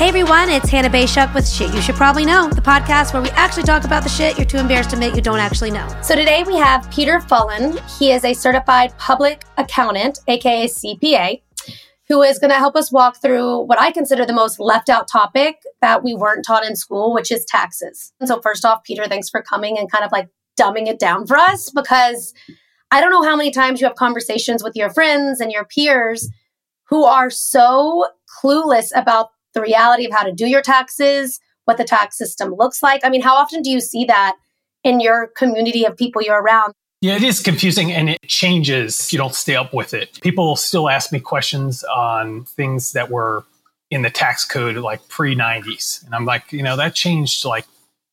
Hey everyone, it's Hannah Bayshuk with Shit You Should Probably Know, the podcast where we actually talk about the shit you're too embarrassed to admit you don't actually know. So today we have Peter Fullen. He is a certified public accountant, aka CPA, who is going to help us walk through what I consider the most left out topic that we weren't taught in school, which is taxes. And so first off, Peter, thanks for coming and kind of like dumbing it down for us because I don't know how many times you have conversations with your friends and your peers who are so clueless about the reality of how to do your taxes, what the tax system looks like. I mean, how often do you see that in your community of people you're around? Yeah, it is confusing and it changes if you don't stay up with it. People still ask me questions on things that were in the tax code like pre 90s. And I'm like, you know, that changed like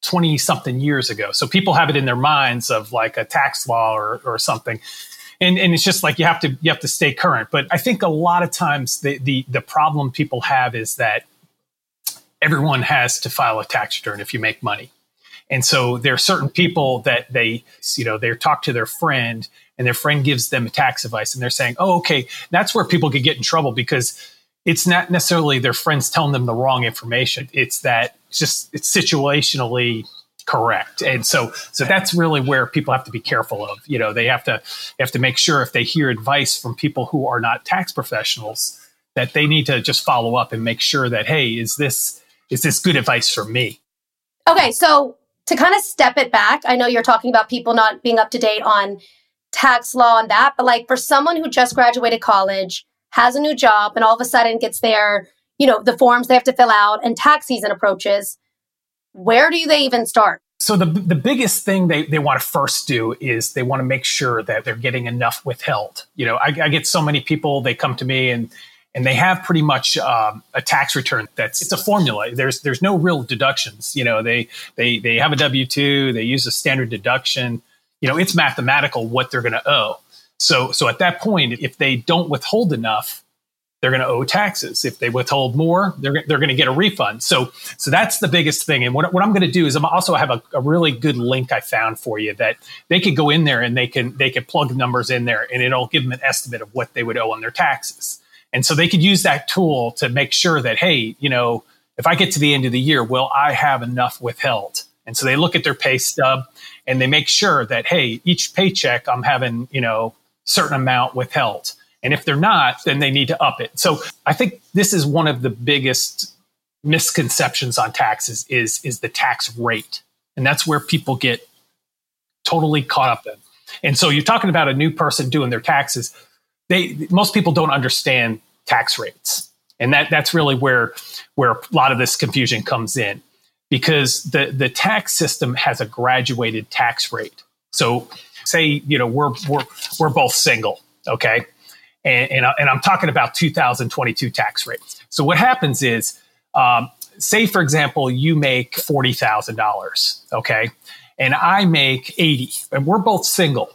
20 something years ago. So people have it in their minds of like a tax law or, or something. And, and it's just like you have to you have to stay current. But I think a lot of times the, the the problem people have is that everyone has to file a tax return if you make money. And so there are certain people that they, you know, they talk to their friend and their friend gives them tax advice and they're saying, oh, okay, that's where people could get in trouble because it's not necessarily their friends telling them the wrong information. It's that just it's situationally correct. And so so that's really where people have to be careful of. You know, they have to they have to make sure if they hear advice from people who are not tax professionals that they need to just follow up and make sure that hey, is this is this good advice for me? Okay, so to kind of step it back, I know you're talking about people not being up to date on tax law and that, but like for someone who just graduated college, has a new job, and all of a sudden gets their, you know, the forms they have to fill out and tax season approaches, where do they even start? So the the biggest thing they, they want to first do is they want to make sure that they're getting enough withheld. You know, I, I get so many people they come to me and and they have pretty much um, a tax return that's it's a formula there's there's no real deductions you know they they they have a w2 they use a standard deduction you know it's mathematical what they're going to owe so so at that point if they don't withhold enough they're going to owe taxes if they withhold more they're, they're going to get a refund so so that's the biggest thing and what, what i'm going to do is i'm also have a, a really good link i found for you that they could go in there and they can they can plug numbers in there and it'll give them an estimate of what they would owe on their taxes and so they could use that tool to make sure that, hey, you know, if I get to the end of the year, will I have enough withheld? And so they look at their pay stub and they make sure that, hey, each paycheck I'm having, you know, certain amount withheld. And if they're not, then they need to up it. So I think this is one of the biggest misconceptions on taxes is, is the tax rate. And that's where people get totally caught up in. And so you're talking about a new person doing their taxes they most people don't understand tax rates, and that that's really where where a lot of this confusion comes in because the the tax system has a graduated tax rate. So say you know we're we're we're both single, okay, and and, I, and I'm talking about 2022 tax rates. So what happens is, um, say for example, you make forty thousand dollars, okay, and I make eighty, and we're both single.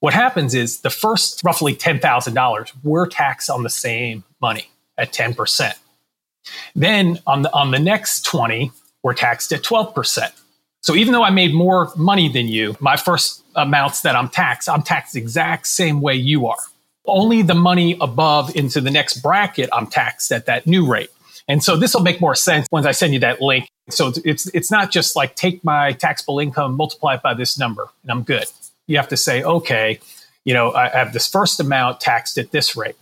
What happens is the first roughly $10,000, we're taxed on the same money at 10%. Then on the, on the next 20, we're taxed at 12%. So even though I made more money than you, my first amounts that I'm taxed, I'm taxed the exact same way you are. Only the money above into the next bracket, I'm taxed at that new rate. And so this will make more sense once I send you that link. So it's it's not just like take my taxable income, multiply it by this number, and I'm good you have to say, okay, you know, I have this first amount taxed at this rate.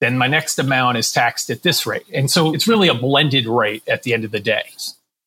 Then my next amount is taxed at this rate. And so it's really a blended rate at the end of the day.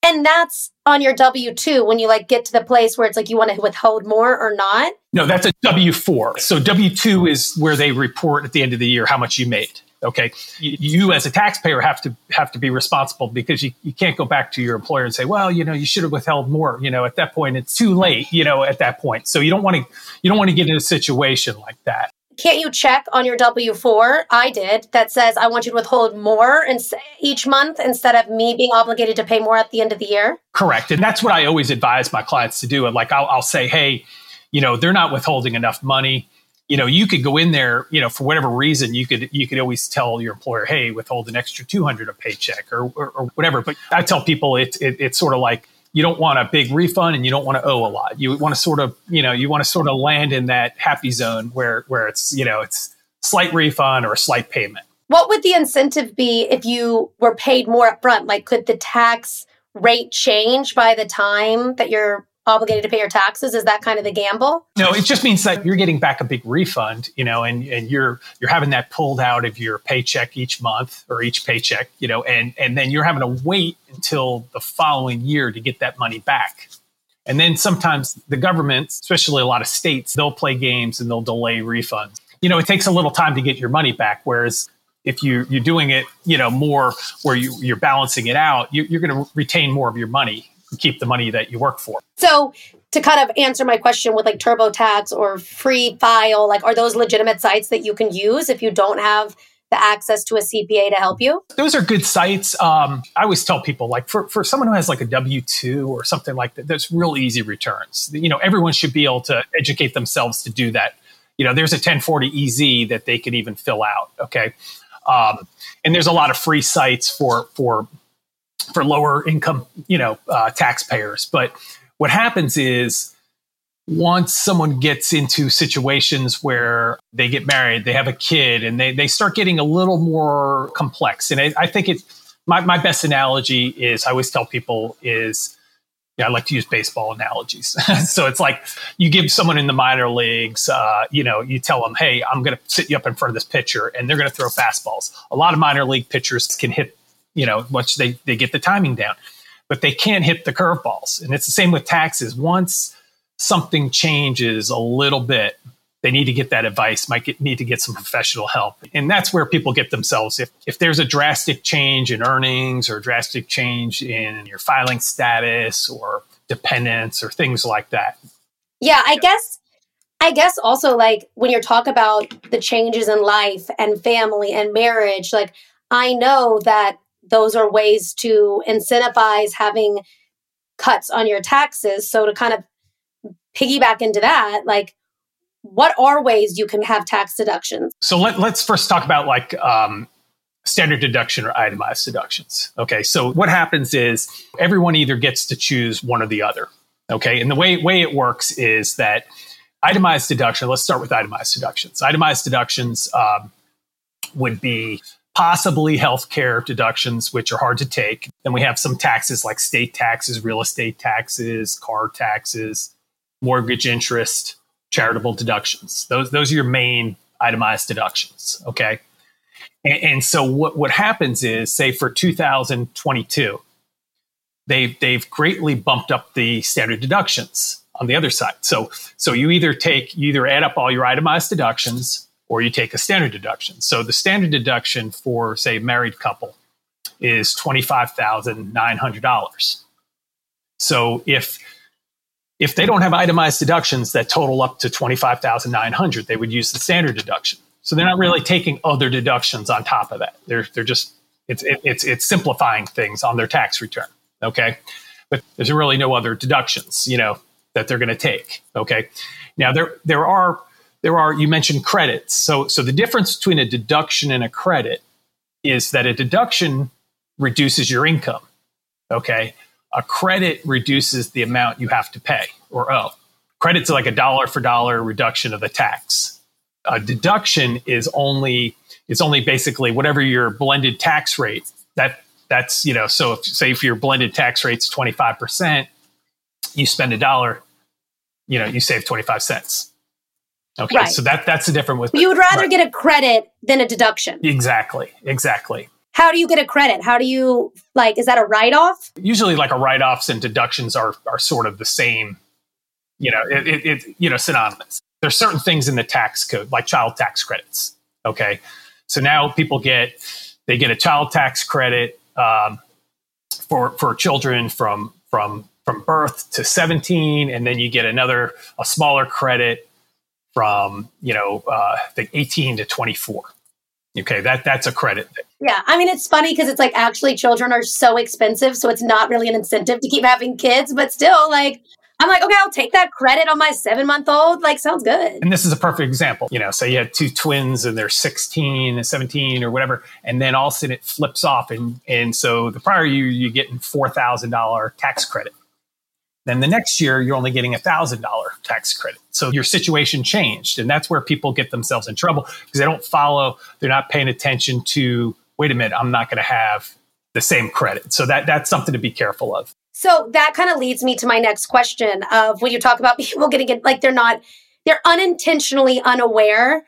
And that's on your W 2 when you like get to the place where it's like you want to withhold more or not? No, that's a W 4. So W 2 is where they report at the end of the year how much you made. Okay, you, you, as a taxpayer have to have to be responsible because you, you can't go back to your employer and say, well, you know, you should have withheld more. You know, at that point, it's too late. You know, at that point, so you don't want to you don't want to get in a situation like that. Can't you check on your W four? I did that says I want you to withhold more in, each month instead of me being obligated to pay more at the end of the year. Correct, and that's what I always advise my clients to do. And like I'll, I'll say, hey, you know, they're not withholding enough money you know, you could go in there, you know, for whatever reason, you could you could always tell your employer, hey, withhold an extra two hundred a paycheck or, or, or whatever. But I tell people it's it, it's sort of like you don't want a big refund and you don't want to owe a lot. You want to sort of you know you want to sort of land in that happy zone where where it's you know it's slight refund or a slight payment. What would the incentive be if you were paid more upfront? Like, could the tax rate change by the time that you're obligated to pay your taxes? Is that kind of the gamble? No, it just means that you're getting back a big refund, you know, and, and you're you're having that pulled out of your paycheck each month or each paycheck, you know, and and then you're having to wait until the following year to get that money back. And then sometimes the government, especially a lot of states, they'll play games and they'll delay refunds. You know, it takes a little time to get your money back, whereas if you you're doing it, you know, more where you, you're balancing it out, you, you're going to retain more of your money keep the money that you work for. So to kind of answer my question with like TurboTax or Free File, like are those legitimate sites that you can use if you don't have the access to a CPA to help you? Those are good sites. Um, I always tell people, like for, for someone who has like a W two or something like that, there's real easy returns. You know, everyone should be able to educate themselves to do that. You know, there's a 1040 EZ that they could even fill out. Okay, um, and there's a lot of free sites for for for lower income, you know, uh, taxpayers. But what happens is once someone gets into situations where they get married, they have a kid, and they, they start getting a little more complex. And I, I think it's my, my best analogy is I always tell people is, yeah, I like to use baseball analogies. so it's like you give someone in the minor leagues, uh, you know, you tell them, hey, I'm going to sit you up in front of this pitcher and they're going to throw fastballs. A lot of minor league pitchers can hit you know, once they, they get the timing down, but they can't hit the curveballs. And it's the same with taxes. Once something changes a little bit, they need to get that advice, might get, need to get some professional help. And that's where people get themselves. If, if there's a drastic change in earnings or drastic change in your filing status or dependents or things like that. Yeah, I guess I guess also like when you're talk about the changes in life and family and marriage, like I know that those are ways to incentivize having cuts on your taxes. So to kind of piggyback into that, like what are ways you can have tax deductions? So let, us first talk about like um, standard deduction or itemized deductions. Okay, so what happens is everyone either gets to choose one or the other. Okay, and the way way it works is that itemized deduction. Let's start with itemized deductions. Itemized deductions um, would be possibly healthcare deductions, which are hard to take. Then we have some taxes like state taxes, real estate taxes, car taxes, mortgage interest, charitable deductions. Those, those are your main itemized deductions. Okay. And, and so what, what happens is, say for 2022, they've, they've greatly bumped up the standard deductions on the other side. So, so you either take, you either add up all your itemized deductions or you take a standard deduction. So the standard deduction for, say, married couple is $25,900. So if if they don't have itemized deductions that total up to 25,900, they would use the standard deduction. So they're not really taking other deductions on top of that. They're they're just it's it, it's it's simplifying things on their tax return, okay? But there's really no other deductions, you know, that they're going to take, okay? Now there there are there are you mentioned credits. So so the difference between a deduction and a credit is that a deduction reduces your income. Okay. A credit reduces the amount you have to pay or owe. Credit's are like a dollar for dollar reduction of the tax. A deduction is only it's only basically whatever your blended tax rate. That that's you know so if, say if your blended tax rate's 25%, you spend a dollar, you know, you save 25 cents. Okay, right. so that that's the difference with. You would rather right. get a credit than a deduction. Exactly. Exactly. How do you get a credit? How do you like? Is that a write off? Usually, like a write offs and deductions are are sort of the same. You know, it, it, it you know synonymous. There's certain things in the tax code, like child tax credits. Okay, so now people get they get a child tax credit um, for for children from from from birth to 17 and then you get another a smaller credit from you know uh, the 18 to 24 okay that that's a credit thing. yeah i mean it's funny because it's like actually children are so expensive so it's not really an incentive to keep having kids but still like i'm like okay i'll take that credit on my seven month old like sounds good. And this is a perfect example you know say you had two twins and they're 16 and 17 or whatever and then all of a sudden it flips off and and so the prior year you're getting $4000 tax credit Then the next year, you're only getting a $1,000 tax credit. So your situation changed. And that's where people get themselves in trouble because they don't follow, they're not paying attention to, wait a minute, I'm not going to have the same credit. So that, that's something to be careful of. So that kind of leads me to my next question of when you talk about people getting it, like they're not, they're unintentionally unaware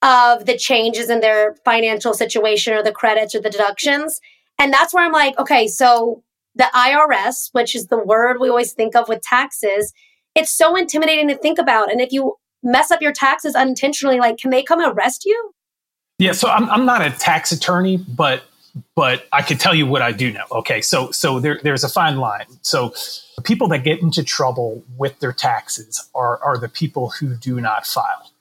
of the changes in their financial situation or the credits or the deductions. And that's where I'm like, okay, so the IRS, which is the word we always think of with taxes, it's so intimidating to think about. And if you mess up your taxes unintentionally, like, can they come arrest you? Yeah, so I'm, I'm not a tax attorney, but but I could tell you what I do know. Okay, so so there, there's a fine line. So people that get into trouble with their taxes are are the people who do not file.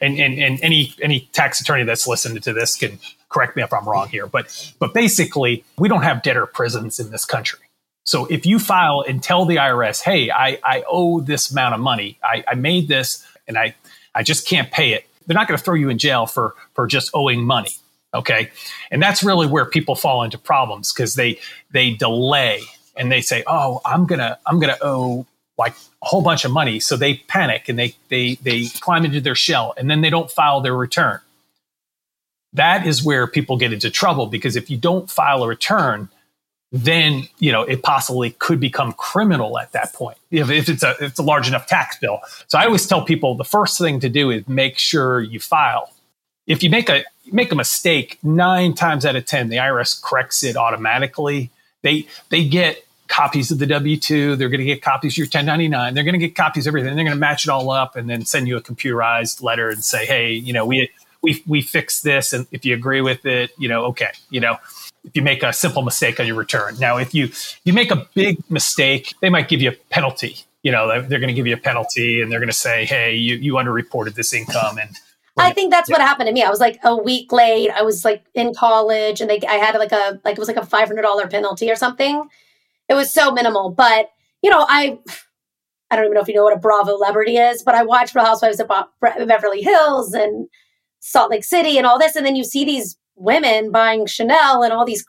And and, and any any tax attorney that's listening to this can correct me if I'm wrong here, but but basically we don't have debtor prisons in this country. So if you file and tell the IRS, hey, I, I owe this amount of money, I, I made this and I, I just can't pay it, they're not going to throw you in jail for, for just owing money. Okay. And that's really where people fall into problems because they, they delay and they say, oh, I'm going to, I'm to owe like a whole bunch of money. So they panic and they, they, they climb into their shell and then they don't file their return. That is where people get into trouble because if you don't file a return, then you know it possibly could become criminal at that point if, if it's a if it's a large enough tax bill. So I always tell people the first thing to do is make sure you file. If you make a make a mistake, nine times out of ten, the IRS corrects it automatically. They they get copies of the W two. They're going to get copies of your 1099. They're going to get copies of everything. They're going to match it all up and then send you a computerized letter and say, hey, you know, we we we fixed this, and if you agree with it, you know, okay, you know if you make a simple mistake on your return. Now, if you you make a big mistake, they might give you a penalty. You know, they're going to give you a penalty, and they're going to say, "Hey, you you underreported this income." And I think that's yeah. what happened to me. I was like a week late. I was like in college, and they I had like a like it was like a five hundred dollar penalty or something. It was so minimal, but you know, I I don't even know if you know what a Bravo celebrity is, but I watched Real Housewives of Beverly Hills and Salt Lake City and all this, and then you see these women buying Chanel and all these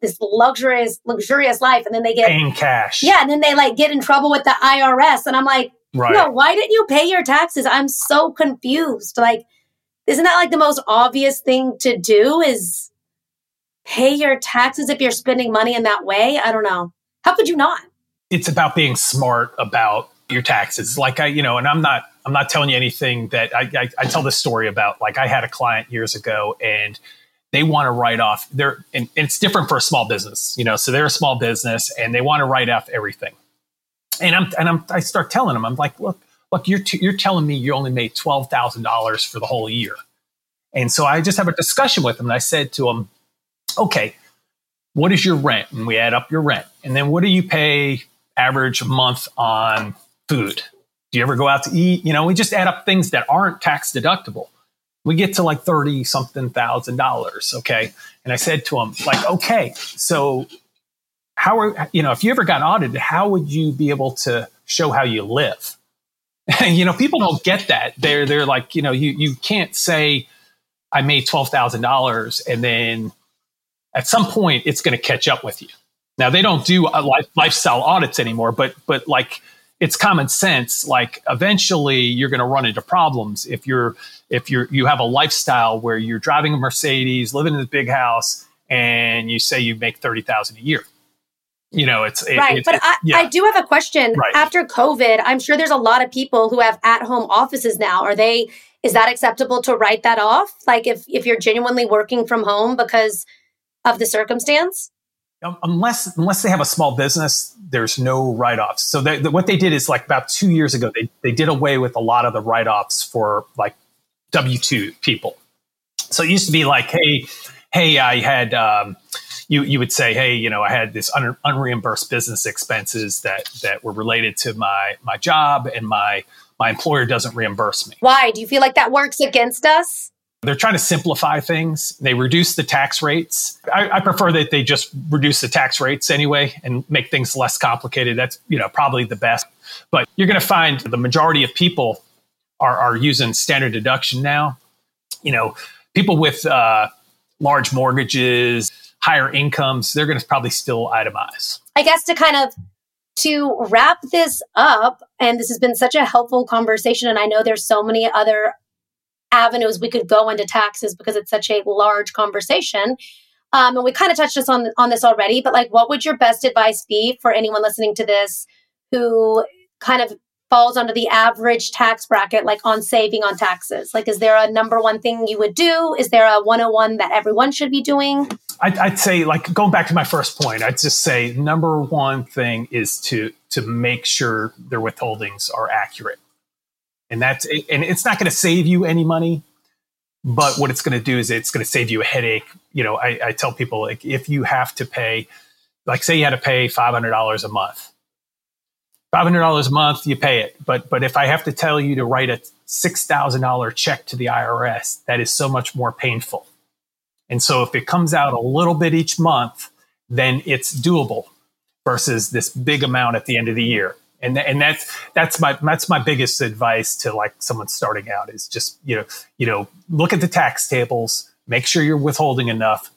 this luxurious luxurious life and then they get paying cash. Yeah, and then they like get in trouble with the IRS and I'm like, right. no, why didn't you pay your taxes? I'm so confused. Like isn't that like the most obvious thing to do is pay your taxes if you're spending money in that way? I don't know. How could you not? It's about being smart about your taxes. Like I, you know, and I'm not I'm not telling you anything that I, I, I tell this story about like I had a client years ago and they want to write off their and, it's different for a small business you know so they're a small business and they want to write off everything. And i'm and i'm i start telling them i'm like look look you're t- you're telling me you only made $12000 for the whole year. And so i just have a discussion with them and i said to them okay what is your rent? And we add up your rent. And then what do you pay average month on food? Do you ever go out to eat? You know we just add up things that aren't tax deductible we get to like 30 something thousand dollars. Okay. And I said to him, like, okay, so how are, you know, if you ever got audited, how would you be able to show how you live? you know, people don't get that. They're, they're like, you know, you, you can't say I made $12,000 and then at some point it's going to catch up with you. Now they don't do uh, life, lifestyle audits anymore, but, but like, it's common sense. Like eventually you're going to run into problems if you're if you're you have a lifestyle where you're driving a Mercedes, living in a big house, and you say you make thirty thousand a year. You know, it's it, right. It, but it, I, yeah. I do have a question. Right. After COVID, I'm sure there's a lot of people who have at home offices now. Are they? Is that acceptable to write that off? Like if if you're genuinely working from home because of the circumstance? Unless unless they have a small business, there's no write offs. So they, the, what they did is like about two years ago, they they did away with a lot of the write offs for like W two people. So it used to be like, hey, hey, I had. Um, you, you would say, hey, you know, I had this un- unreimbursed business expenses that that were related to my my job, and my my employer doesn't reimburse me. Why do you feel like that works against us? They're trying to simplify things. They reduce the tax rates. I, I, prefer that they just reduce the tax rates anyway and make things less complicated. That's you know probably the best. But you're going to find the majority of people are, are using standard deduction now. You know, people with uh, large mortgages, higher incomes, they're going to probably still itemize. I guess to kind of to wrap this up, and this has been such a helpful conversation, and I know there's so many other avenues we could go into taxes because it's such a large conversation. Um, and we kind of touched us on on this already, but like, what would your best advice be for anyone listening to this who kind of falls under the average tax bracket, like on saving on taxes? Like, is there a number one thing you would do? Is there a 101 that everyone should be doing? I'd, I'd say, like, going back to my first point, I'd just say number one thing is to to make sure their withholdings are accurate, and that's and it's not going to save you any money, but what it's going to do is it's going to save you a headache. You know, I, I tell people like if you have to pay, like, say you had to pay five hundred dollars a month $500 a month, you pay it. But, but if I have to tell you to write a $6,000 check to the IRS, that is so much more painful. And so if it comes out a little bit each month, then it's doable versus this big amount at the end of the year. And, and that's that's my that's my biggest advice to like someone starting out is just you know you know look at the tax tables, make sure you're withholding enough,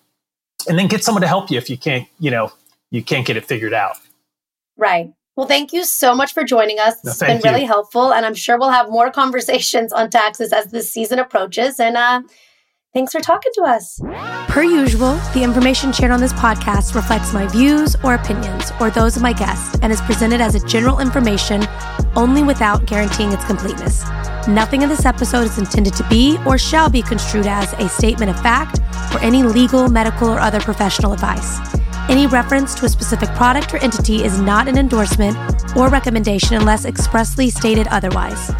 and then get someone to help you if you can't you know you can't get it figured out. Right. Well, thank you so much for joining us. No, it's been really helpful. And I'm sure we'll have more conversations on taxes as this season approaches. And uh, thanks for talking to us. Per usual, the information shared on this podcast reflects my views or opinions or those of my guests and is presented as a general information only without guaranteeing its completeness. Nothing in this episode is intended to be or shall be construed as a statement of fact or any legal, medical, or other professional advice. Any reference to a specific product or entity is not an endorsement or recommendation unless expressly stated otherwise.